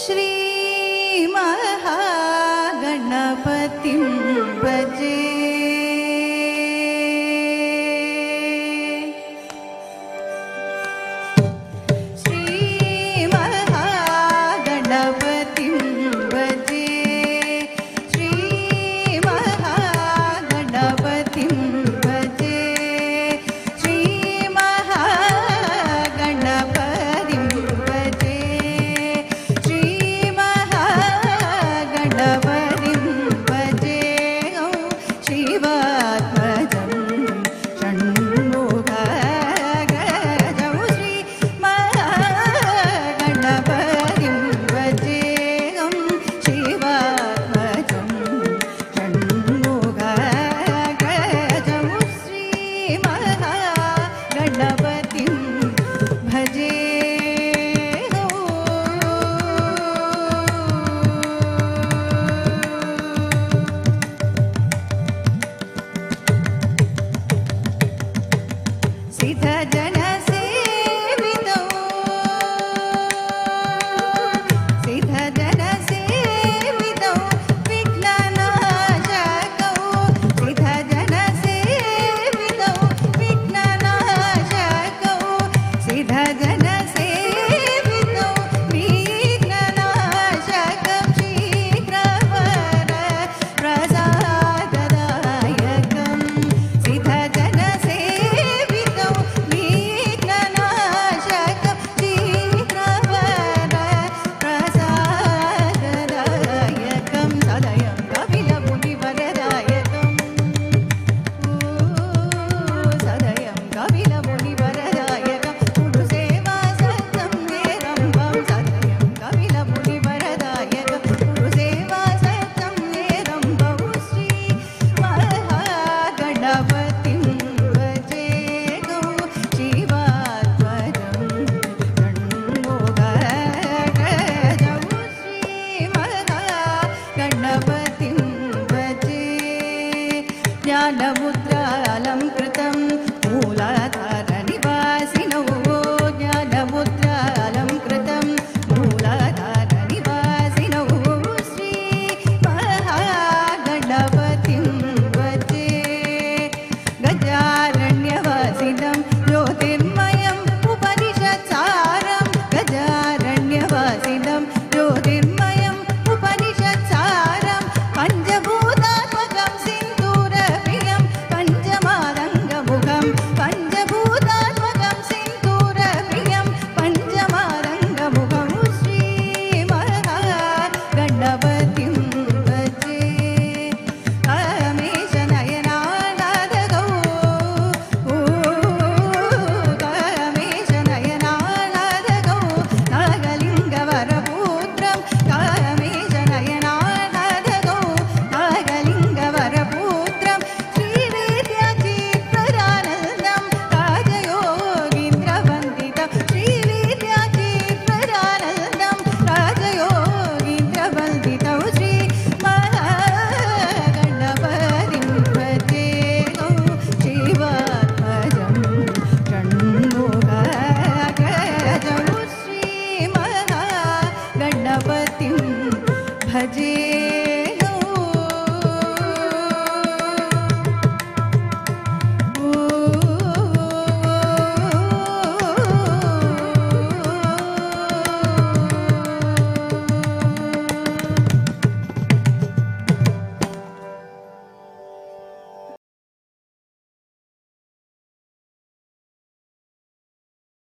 श्रीमहागणपतिं भजे श्रीमहागणपतिं भजे सिद्धजनसेवितौ ज्ञानमुद्रालङ्कृतं मूलाधारनिवासिनौ